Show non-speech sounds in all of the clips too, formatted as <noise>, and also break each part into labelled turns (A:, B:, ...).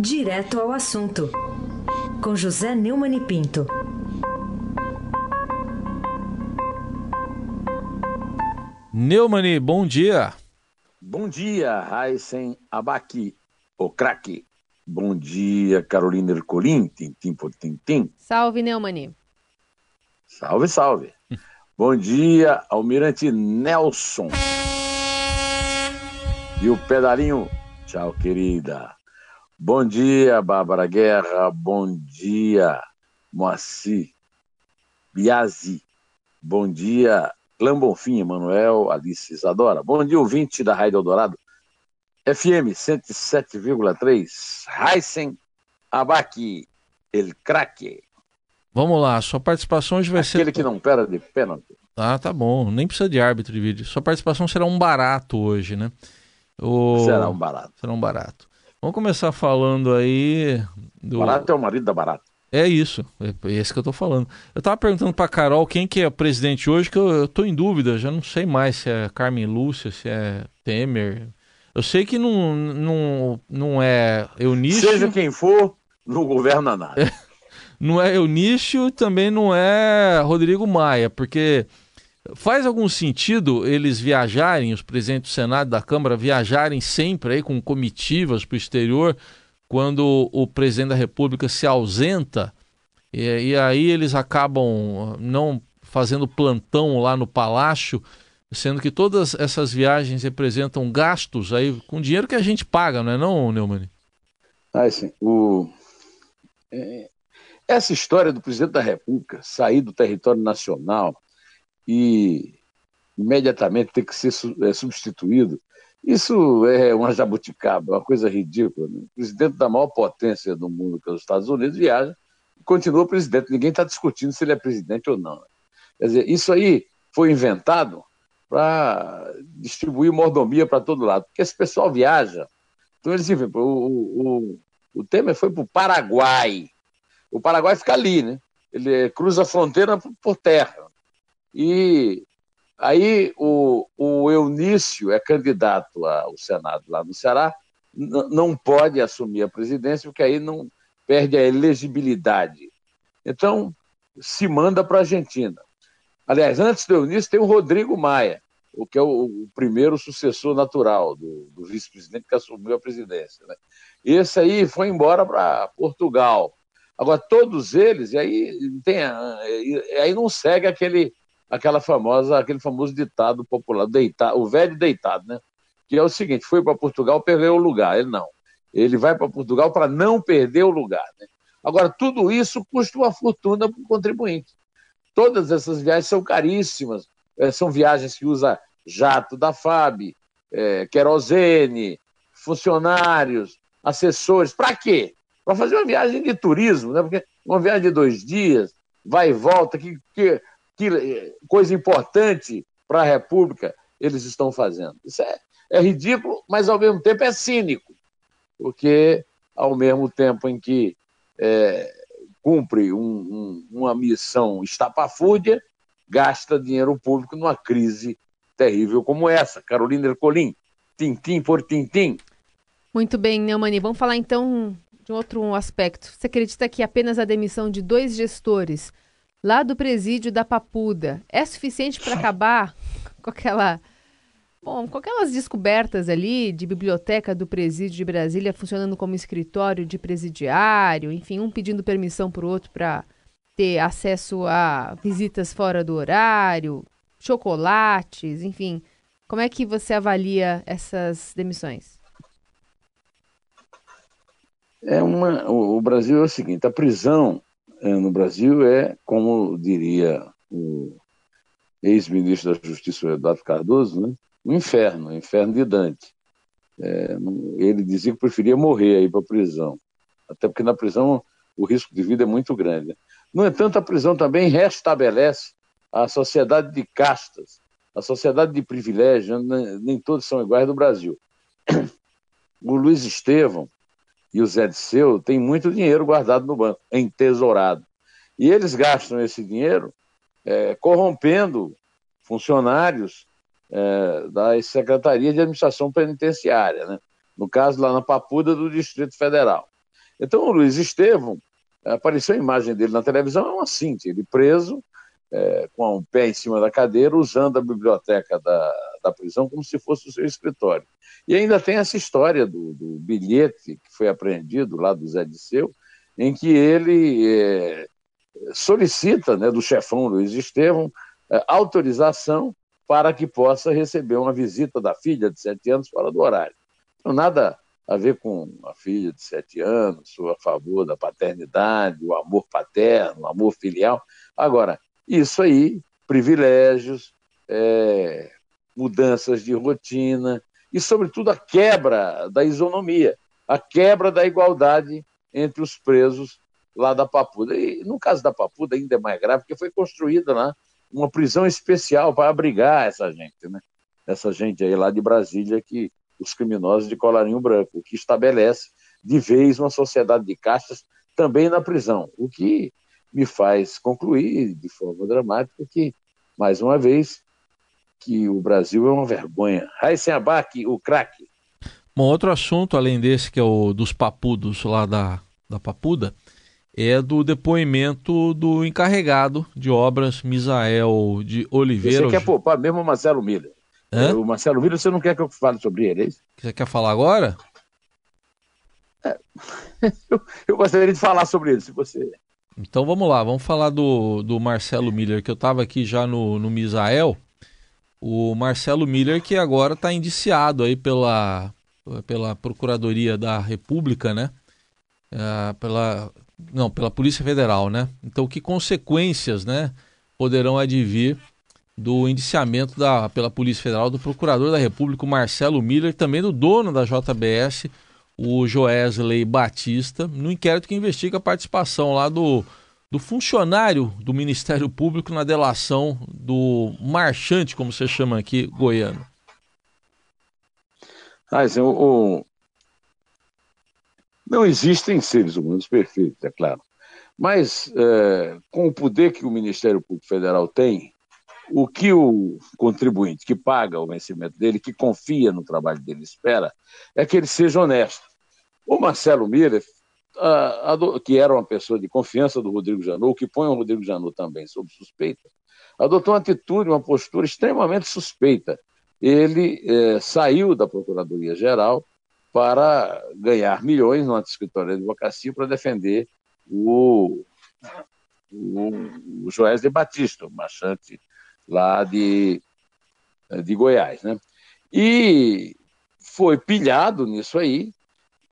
A: Direto ao assunto, com José Neumann e Pinto.
B: Neumani, bom dia.
C: Bom dia, Raisen Abaki, o craque. Bom dia, Carolina Ercolim, tintim por tintim.
D: Salve, Neumani.
C: Salve, salve. Bom dia, Almirante Nelson. <laughs> E o pedalinho, tchau, querida. Bom dia, Bárbara Guerra. Bom dia, Moacir Biasi. Bom dia, Clã Bonfim, Emanuel, Alice Isadora. Bom dia, ouvinte da Rádio Eldorado. FM 107,3. Heisen Abaki, El Craque.
B: Vamos lá, sua participação hoje vai
C: Aquele ser. Aquele que não pera de pênalti.
B: Ah, tá bom. Nem precisa de árbitro de vídeo. Sua participação será um barato hoje, né?
C: O... Será um barato.
B: Será um barato. Vamos começar falando aí.
C: Do... Barato é o marido da barata.
B: É isso, é esse que eu tô falando. Eu tava perguntando pra Carol quem que é presidente hoje, que eu, eu tô em dúvida, já não sei mais se é Carmen Lúcia, se é Temer. Eu sei que não, não, não é Eunício.
C: Seja quem for, não governa nada. É, <laughs>
B: não é Eunício, também não é Rodrigo Maia, porque Faz algum sentido eles viajarem, os presidentes do Senado e da Câmara viajarem sempre aí com comitivas para o exterior, quando o presidente da República se ausenta, e, e aí eles acabam não fazendo plantão lá no palácio, sendo que todas essas viagens representam gastos aí com dinheiro que a gente paga, não é não, Neumann?
C: Ah, sim. O... É... Essa história do presidente da República sair do território nacional e imediatamente ter que ser é, substituído. Isso é uma jabuticaba, uma coisa ridícula. Né? O presidente da maior potência do mundo, que é os Estados Unidos, viaja e continua presidente. Ninguém está discutindo se ele é presidente ou não. Né? Quer dizer, isso aí foi inventado para distribuir mordomia para todo lado, porque esse pessoal viaja. Então eles o, o, o Temer foi para o Paraguai. O Paraguai fica ali, né? Ele cruza a fronteira por terra. E aí o, o Eunício é candidato ao Senado lá no Ceará, não pode assumir a presidência, porque aí não perde a elegibilidade. Então, se manda para a Argentina. Aliás, antes do Eunício tem o Rodrigo Maia, o que é o, o primeiro sucessor natural do, do vice-presidente que assumiu a presidência. Né? Esse aí foi embora para Portugal. Agora, todos eles, e aí, tem, aí não segue aquele aquela famosa, aquele famoso ditado popular, deitar, o velho deitado, né? Que é o seguinte: foi para Portugal, perdeu o lugar. Ele não. Ele vai para Portugal para não perder o lugar. Né? Agora, tudo isso custa uma fortuna para o contribuinte. Todas essas viagens são caríssimas. É, são viagens que usa jato da FAB, é, querosene, funcionários, assessores. Para quê? Para fazer uma viagem de turismo, né? Porque uma viagem de dois dias, vai e volta, que, que que coisa importante para a República eles estão fazendo. Isso é, é ridículo, mas ao mesmo tempo é cínico, porque ao mesmo tempo em que é, cumpre um, um, uma missão estapafúrdia, gasta dinheiro público numa crise terrível como essa. Carolina Ercolim, tintim por tintim.
D: Muito bem, Neumani. Vamos falar então de outro aspecto. Você acredita que apenas a demissão de dois gestores lá do presídio da Papuda é suficiente para acabar <laughs> com aquela Bom, com aquelas descobertas ali de biblioteca do presídio de Brasília funcionando como escritório de presidiário, enfim, um pedindo permissão para o outro para ter acesso a visitas fora do horário, chocolates, enfim. Como é que você avalia essas demissões?
C: É uma, o Brasil é o seguinte: a prisão no Brasil é, como diria o ex-ministro da Justiça, Eduardo Cardoso, né? um inferno, um inferno de Dante. É, ele dizia que preferia morrer aí para a prisão, até porque na prisão o risco de vida é muito grande. No entanto, a prisão também restabelece a sociedade de castas, a sociedade de privilégio, né? nem todos são iguais do Brasil. <clears throat> O Luiz Estevão, e o Zé Disseu têm muito dinheiro guardado no banco, entesourado. E eles gastam esse dinheiro é, corrompendo funcionários é, da Secretaria de Administração Penitenciária, né? no caso lá na Papuda do Distrito Federal. Então, o Luiz Estevam, apareceu a imagem dele na televisão, é uma síntese, ele preso, é, com o pé em cima da cadeira, usando a biblioteca da, da prisão como se fosse o seu escritório. E ainda tem essa história do, do bilhete que foi apreendido lá do Zé Disseu, em que ele é, solicita né, do chefão Luiz Estevam é, autorização para que possa receber uma visita da filha de sete anos fora do horário. Então, nada a ver com a filha de sete anos, a favor da paternidade, o amor paterno, o amor filial. Agora, isso aí, privilégios, é, mudanças de rotina e, sobretudo, a quebra da isonomia, a quebra da igualdade entre os presos lá da Papuda. E no caso da Papuda ainda é mais grave, porque foi construída lá uma prisão especial para abrigar essa gente, né? Essa gente aí lá de Brasília que os criminosos de colarinho branco, que estabelece de vez uma sociedade de castas também na prisão, o que me faz concluir de forma dramática que, mais uma vez, que o Brasil é uma vergonha. Raíssen Abac, o craque.
B: Um outro assunto, além desse, que é o dos papudos lá da, da Papuda, é do depoimento do encarregado de obras, Misael de Oliveira.
C: Você quer poupar mesmo o Marcelo Miller? Hã? O Marcelo Miller, você não quer que eu fale sobre ele, é isso?
B: Você quer falar agora?
C: É. <laughs> Eu, eu, gostaria de falar sobre ele, se você.
B: Então vamos lá, vamos falar do, do Marcelo Miller, que eu estava aqui já no, no Misael. O Marcelo Miller, que agora está indiciado aí pela, pela Procuradoria da República, né? É, pela, não, pela Polícia Federal, né? Então, que consequências, né, poderão advir do indiciamento da, pela Polícia Federal do Procurador da República, Marcelo Miller, também do dono da JBS, o Joesley Batista, no inquérito que investiga a participação lá do, do funcionário do Ministério Público na delação do marchante, como você chama aqui, goiano.
C: O... Não existem seres humanos perfeitos, é claro. Mas, é, com o poder que o Ministério Público Federal tem, o que o contribuinte que paga o vencimento dele, que confia no trabalho dele, espera, é que ele seja honesto. O Marcelo Miller, que era uma pessoa de confiança do Rodrigo Janot, que põe o Rodrigo Janot também sob suspeita, adotou uma atitude, uma postura extremamente suspeita. Ele é, saiu da Procuradoria-Geral para ganhar milhões no escritório de advocacia para defender o, o, o Joés Batista, o marchante lá de, de Goiás. Né? E foi pilhado nisso aí.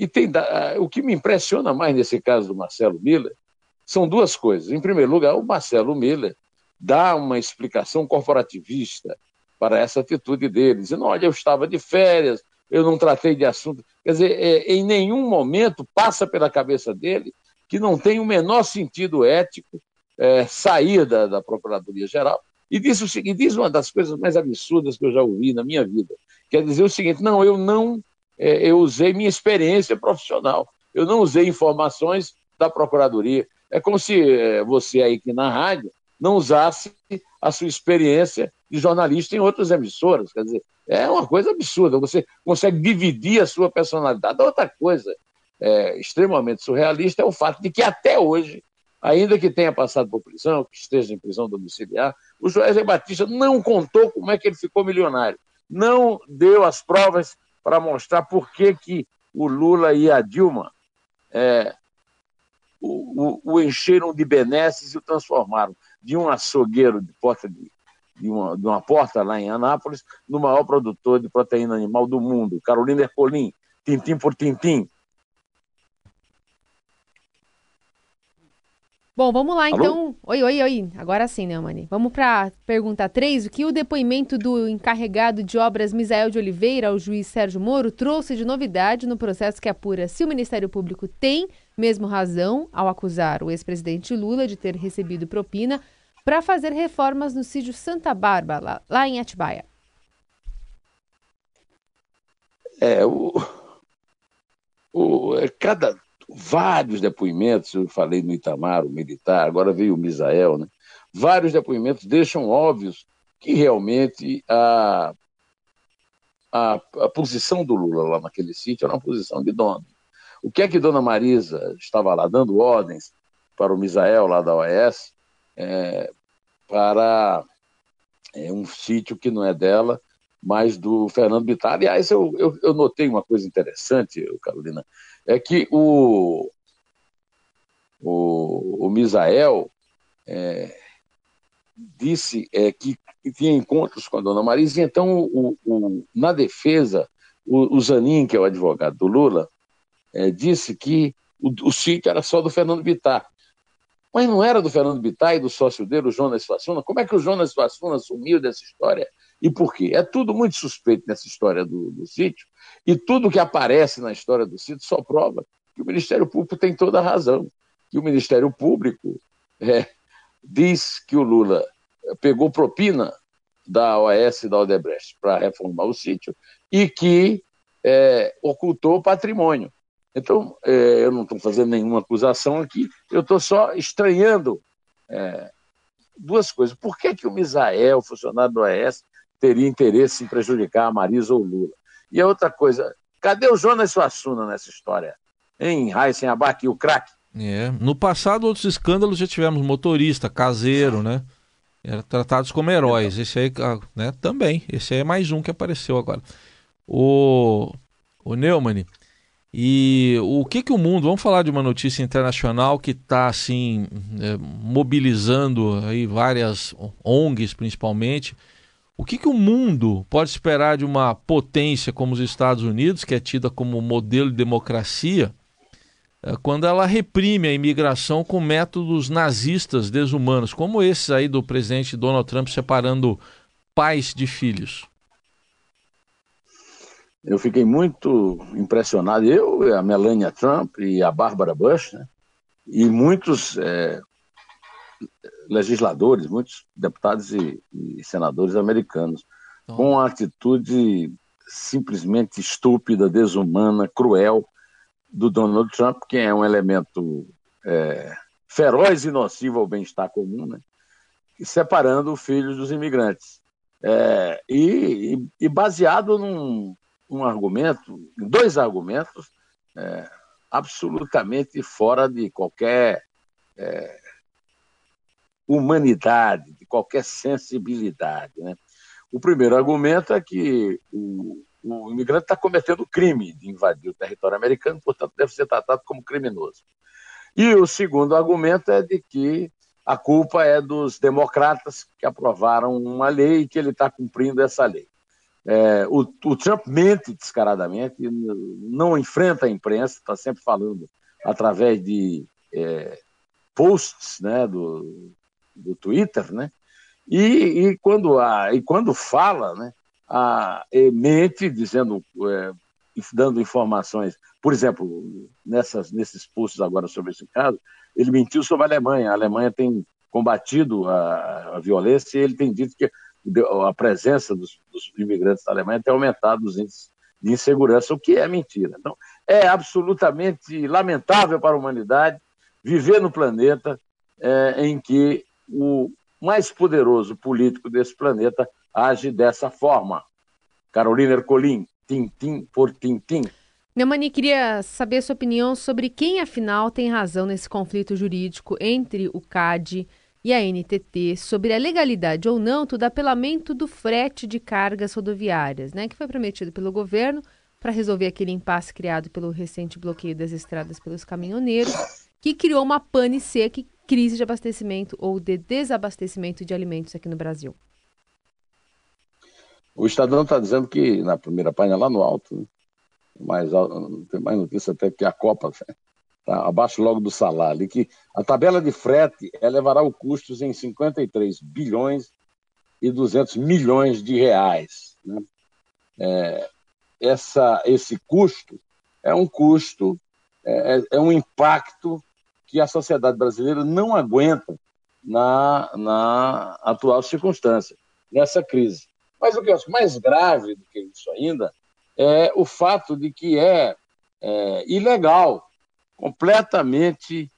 C: E tem, o que me impressiona mais nesse caso do Marcelo Miller são duas coisas. Em primeiro lugar, o Marcelo Miller dá uma explicação corporativista para essa atitude dele, dizendo: olha, eu estava de férias, eu não tratei de assunto. Quer dizer, é, em nenhum momento passa pela cabeça dele que não tem o menor sentido ético é, sair da, da Procuradoria-Geral e diz o seguinte, diz uma das coisas mais absurdas que eu já ouvi na minha vida. Quer dizer o seguinte, não, eu não, é, eu usei minha experiência profissional, eu não usei informações da Procuradoria. É como se é, você aí aqui na rádio não usasse a sua experiência de jornalista em outras emissoras. Quer dizer, é uma coisa absurda. Você consegue dividir a sua personalidade. Outra coisa é, extremamente surrealista é o fato de que até hoje ainda que tenha passado por prisão, que esteja em prisão domiciliar, o Joesley Batista não contou como é que ele ficou milionário. Não deu as provas para mostrar por que, que o Lula e a Dilma é, o, o, o, encheram de benesses e o transformaram de um açougueiro de porta de, de, uma, de uma porta lá em Anápolis no maior produtor de proteína animal do mundo, Carolina Ercolim, tintim por tintim,
D: Bom, vamos lá então. Alô? Oi, oi, oi. Agora sim, né, Mani? Vamos para pergunta 3. O que o depoimento do encarregado de obras Misael de Oliveira ao juiz Sérgio Moro trouxe de novidade no processo que apura se o Ministério Público tem mesmo razão ao acusar o ex-presidente Lula de ter recebido propina para fazer reformas no sítio Santa Bárbara, lá, lá em Atibaia?
C: É, o, o, é, cada vários depoimentos, eu falei no Itamar, o militar, agora veio o Misael, né? vários depoimentos deixam óbvios que realmente a, a, a posição do Lula lá naquele sítio era uma posição de dono. O que é que Dona Marisa estava lá dando ordens para o Misael, lá da OAS, é, para é, um sítio que não é dela, mas do Fernando Bittar. Aliás, eu, eu, eu notei uma coisa interessante, Carolina, é que o, o, o Misael é, disse é, que tinha encontros com a dona Marisa, e então, o, o, na defesa, o, o, Zanin, que é o advogado do Lula, é, disse que o, o sítio era só do Fernando Bittar. Mas não era do Fernando Bittar e do sócio dele, o Jonas Fassuna? Como é que o Jonas Fassuna sumiu dessa história? E por quê? É tudo muito suspeito nessa história do, do sítio, e tudo que aparece na história do sítio só prova que o Ministério Público tem toda a razão. Que o Ministério Público é, diz que o Lula pegou propina da OAS e da Odebrecht para reformar o sítio e que é, ocultou patrimônio. Então, é, eu não estou fazendo nenhuma acusação aqui, eu estou só estranhando é, duas coisas. Por que, que o Misael, funcionário do OAS, teria interesse em prejudicar a Marisa ou Lula? E a outra coisa, cadê o Jonas Suassuna nessa história? Em Raíssen Abac, o craque?
B: É. No passado, outros escândalos já tivemos motorista, caseiro, né? Eram tratados como heróis. Esse aí, ah, né, também. Esse aí é mais um que apareceu agora. O, o Neumann, e o que que o mundo, vamos falar de uma notícia internacional que está assim é, mobilizando aí várias ONGs principalmente. O que que o mundo pode esperar de uma potência como os Estados Unidos, que é tida como modelo de democracia, é, quando ela reprime a imigração com métodos nazistas desumanos, como esses aí do presidente Donald Trump separando pais de filhos?
C: Eu fiquei muito impressionado, eu, a Melania Trump e a Barbara Bush, né? e muitos é, legisladores, muitos deputados e, e senadores americanos, com uma atitude simplesmente estúpida, desumana, cruel do Donald Trump, que é um elemento é, feroz e nocivo ao bem-estar comum, né? separando filhos dos imigrantes. É, e, e, baseado num, um argumento, dois argumentos é, absolutamente fora de qualquer é, humanidade, de qualquer sensibilidade. Né? O primeiro argumento é que o, o imigrante está cometendo crime de invadir o território americano, portanto, deve ser tratado como criminoso. E o segundo argumento é de que a culpa é dos democratas que aprovaram uma lei e que ele está cumprindo essa lei. É, o, o, Trump mente descaradamente, não enfrenta a imprensa, está sempre falando através de é, posts né, do, do Twitter, né? E, e, quando, a, e quando fala, né, a, mente dizendo, é, dando informações, por exemplo, nessas, nesses posts agora sobre esse caso, ele mentiu sobre a Alemanha. A Alemanha tem combatido a, a violência e ele tem dito que a presença dos, dos imigrantes da Alemanha tem aumentado os índices de insegurança, o que é mentira. Então, é absolutamente lamentável para a humanidade viver no planeta é, em que o mais poderoso político desse planeta age dessa forma. Carolina Ercolim, tintim por tintim.
D: Neumani, queria saber sua opinião sobre quem, afinal, tem razão nesse conflito jurídico entre o CAD e a NTT sobre a legalidade ou não do apelamento do frete de cargas rodoviárias, né, que foi prometido pelo governo para resolver aquele impasse criado pelo recente bloqueio das estradas pelos caminhoneiros, que criou uma pane seca crise de abastecimento ou de desabastecimento de alimentos aqui no Brasil.
C: O Estadão está dizendo que na primeira página lá no alto, né, tem mais notícia até que a Copa <laughs> tá? abaixo logo do salário, que a tabela de frete elevará os custos em 53 bilhões e 200 milhões de reais. Né? É, essa, esse custo é um custo, é, é, é um impacto que a sociedade brasileira não aguenta na, na atual circunstância, nessa crise. Mas o que eu acho mais grave do que isso ainda é o fato de que é, é ilegal completamente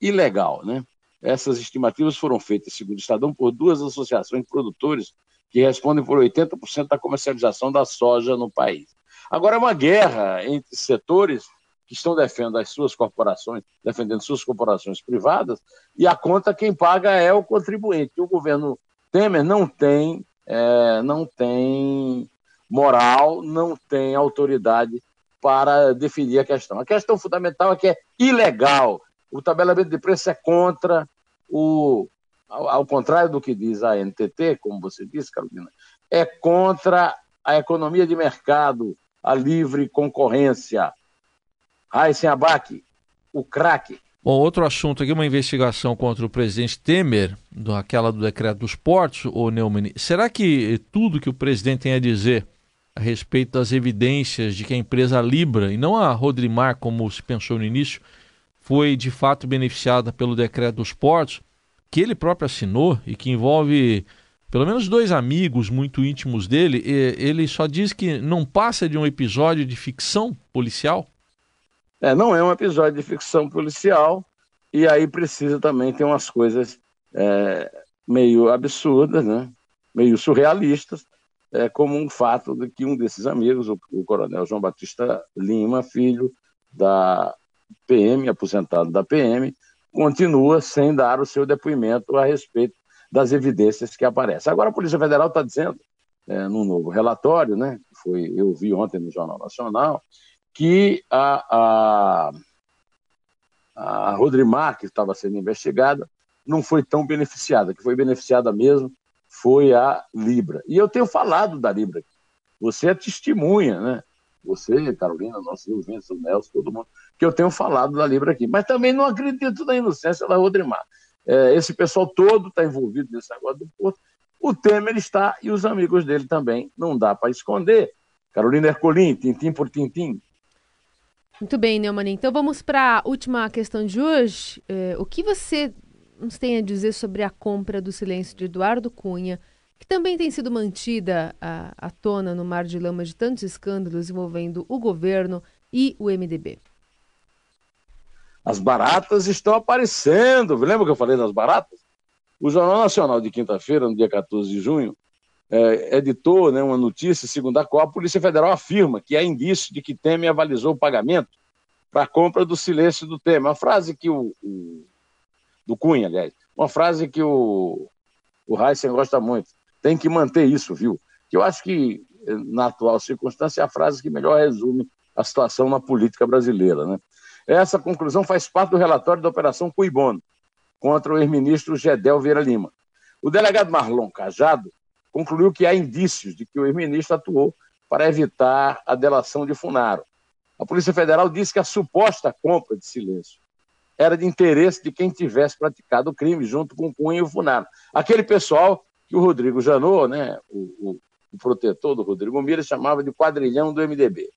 C: ilegal. Né? Essas estimativas foram feitas, segundo o Estadão, por duas associações de produtores que respondem por 80% da comercialização da soja no país. Agora, é uma guerra entre setores que estão defendendo as suas corporações, defendendo suas corporações privadas, e a conta quem paga é o contribuinte. O governo Temer não tem, é, não tem moral, não tem autoridade para definir a questão. A questão fundamental é que é ilegal. O tabelamento de preço é contra o. Ao, ao contrário do que diz a NTT, como você disse, Carolina, é contra a economia de mercado, a livre concorrência. Raíssen Abac, o craque.
B: Bom, outro assunto aqui, uma investigação contra o presidente Temer, aquela do decreto dos portos, o Neumann. Será que tudo que o presidente tem a dizer a respeito das evidências de que a empresa Libra, e não a Rodrimar, como se pensou no início, foi de fato beneficiada pelo decreto dos portos, que ele próprio assinou e que envolve pelo menos dois amigos muito íntimos dele, ele só diz que não passa de um episódio de ficção policial?
C: É, não é um episódio de ficção policial, e aí precisa também ter umas coisas é, meio absurdas, né? meio surrealistas, é, como um fato de que um desses amigos, o, o coronel João Batista Lima, filho da PM, aposentado da PM, continua sem dar o seu depoimento a respeito das evidências que aparecem. Agora a Polícia Federal está dizendo, é, num novo relatório, né, foi, eu vi ontem no Jornal Nacional, que a, a, a Rodrimar, que estava sendo investigada, não foi tão beneficiada, que foi beneficiada mesmo foi a Libra. E eu tenho falado da Libra. Você é testemunha, né? Você, Carolina, nosso ouvinte, o Nelson, todo mundo, que eu tenho falado da Libra aqui. Mas também não acredito na inocência da Rodrimar. É, esse pessoal todo está envolvido nesse negócio do Porto. O Temer está e os amigos dele também. Não dá para esconder. Carolina Ercolim, tintim por tintim.
D: Muito bem, Neumann. Então vamos para a última questão de hoje. É, o que você nos tem a dizer sobre a compra do silêncio de Eduardo Cunha, que também tem sido mantida à, à tona no mar de lama de tantos escândalos envolvendo o governo e o MDB?
C: As baratas estão aparecendo. Lembra que eu falei das baratas? O Jornal Nacional de quinta-feira, no dia 14 de junho, é, editou né, uma notícia segundo a qual a Polícia Federal afirma que há indício de que Temer avalizou o pagamento para a compra do silêncio do Temer. Uma frase que o, o do Cunha, aliás. Uma frase que o, o Heisen gosta muito. Tem que manter isso, viu? Que eu acho que, na atual circunstância, é a frase que melhor resume a situação na política brasileira. Né? Essa conclusão faz parte do relatório da Operação Cuibono, contra o ex-ministro Gedel Vieira Lima. O delegado Marlon Cajado concluiu que há indícios de que o ex-ministro atuou para evitar a delação de Funaro. A Polícia Federal disse que a suposta compra de silêncio era de interesse de quem tivesse praticado o crime, junto com Cunha e Funaro. Aquele pessoal que o Rodrigo Janot, né, o, o, o protetor do Rodrigo Mira, chamava de quadrilhão do MDB.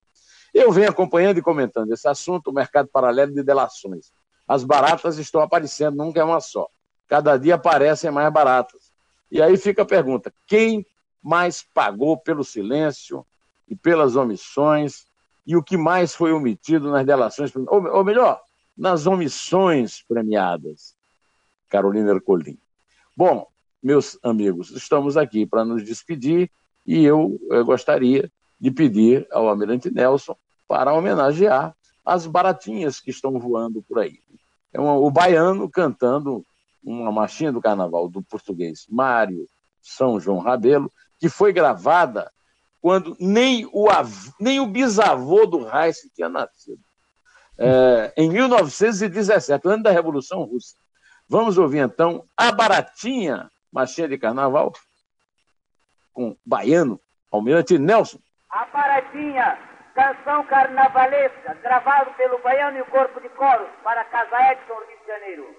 C: Eu venho acompanhando e comentando esse assunto, o mercado paralelo de delações. As baratas estão aparecendo, nunca é uma só. Cada dia aparecem mais baratas. E aí fica a pergunta: quem mais pagou pelo silêncio e pelas omissões? E o que mais foi omitido nas delações? Ou, ou melhor, nas omissões premiadas. Carolina Ercolim. Bom, meus amigos, estamos aqui para nos despedir e eu, eu gostaria de pedir ao Almirante Nelson para homenagear as baratinhas que estão voando por aí. É o baiano cantando uma marchinha do carnaval do português Mário São João Rabelo, que foi gravada quando nem o, nem o bisavô do Reis tinha nascido é, em 1917, ano da Revolução Russa. Vamos ouvir então a Baratinha, marchinha de carnaval, com baiano, almirante Nelson.
E: A Baratinha, canção carnavalesca, gravado pelo baiano e o corpo de coros para Casa Edson, Rio de Janeiro.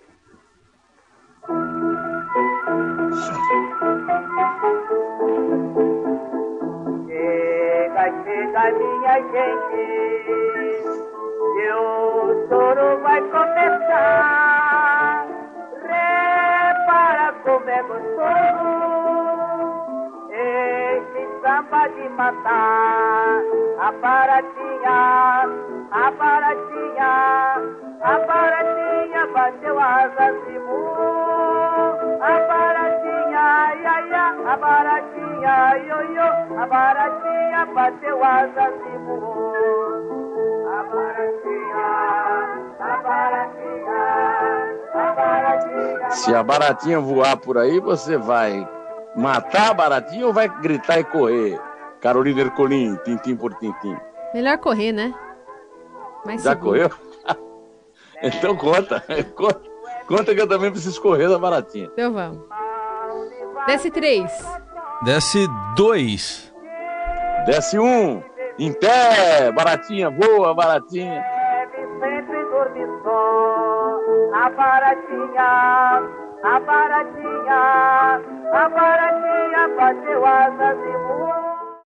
E: Chega, chega, minha gente que o choro vai começar. Repara como é gostoso este samba de matar. A baratinha, a baratinha, a baratinha bateu asas e voou. A baratinha, ai, ai, a baratinha, ioiô, a baratinha bateu asas e voou. A baratinha, a baratinha, a baratinha.
C: Se a baratinha voar por aí, você vai matar a baratinha ou vai gritar e correr? Carolina Ercolim, tintim por tintim.
D: Melhor correr, né? Mais
C: Já
D: seguro.
C: correu? <laughs> então conta, <laughs> conta. Conta que eu também preciso correr da baratinha.
D: Então vamos. Desce três.
B: Desce dois.
C: Desce um. Em pé, baratinha, voa, baratinha.
E: Deve sempre dormir só. A baratinha, a baratinha, a baratinha bateu asas e voou.